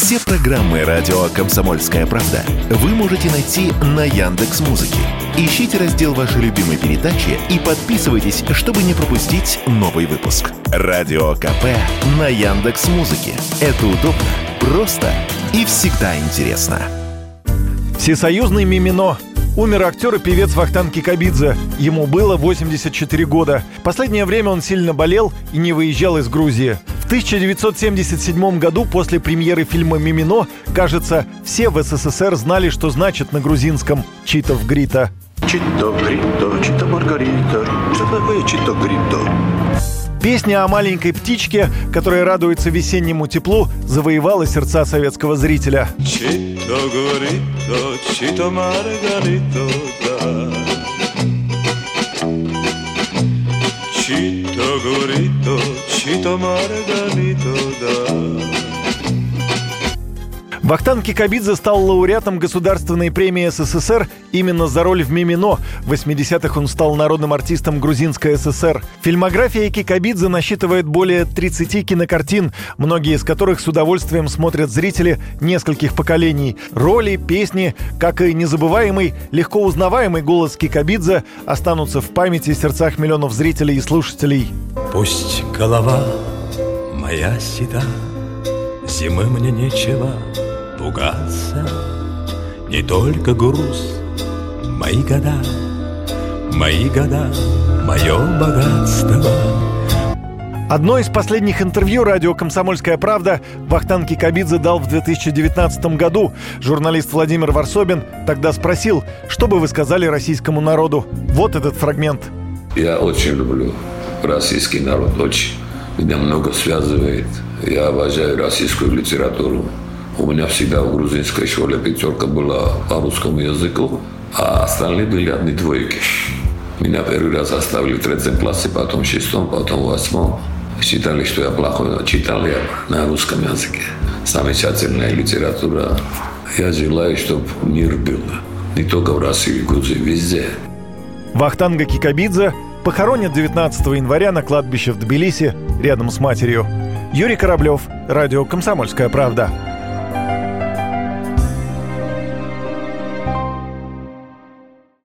Все программы радио Комсомольская правда вы можете найти на Яндекс Музыке. Ищите раздел вашей любимой передачи и подписывайтесь, чтобы не пропустить новый выпуск. Радио КП на Яндекс Музыке. Это удобно, просто и всегда интересно. Всесоюзный мимино. Умер актер и певец Вахтанг Кикабидзе. Ему было 84 года. Последнее время он сильно болел и не выезжал из Грузии. В 1977 году после премьеры фильма «Мимино», кажется, все в СССР знали, что значит на грузинском «Читов Грита». Чито грито, чито маргарита, что такое чито грито? Песня о маленькой птичке, которая радуется весеннему теплу, завоевала сердца советского зрителя. Чито грито, чито маргарито, да. Чито грито, чито маргарито, да. Вахтанг Кикабидзе стал лауреатом Государственной премии СССР именно за роль в «Мимино». В 80-х он стал народным артистом Грузинской ССР. Фильмография Кикабидзе насчитывает более 30 кинокартин, многие из которых с удовольствием смотрят зрители нескольких поколений. Роли, песни, как и незабываемый, легко узнаваемый голос Кикабидзе останутся в памяти и сердцах миллионов зрителей и слушателей. Пусть голова моя седа, Зимы мне нечего пугаться, Не только груз, мои года, Мои года, мое богатство. Одно из последних интервью радио «Комсомольская правда» Вахтанг Кикабидзе дал в 2019 году. Журналист Владимир Варсобин тогда спросил, что бы вы сказали российскому народу. Вот этот фрагмент. Я очень люблю российский народ, очень. Меня много связывает. Я обожаю российскую литературу. У меня всегда в грузинской школе пятерка была по русскому языку, а остальные были одни двойки. Меня первый раз оставили в третьем классе, потом в шестом, потом в восьмом. Считали, что я плохой, но читал я на русском языке. Замечательная литература. Я желаю, чтобы мир был. Не только в России, в Грузии, везде. Вахтанга Кикабидзе похоронят 19 января на кладбище в Тбилиси рядом с матерью. Юрий Кораблев, радио «Комсомольская правда».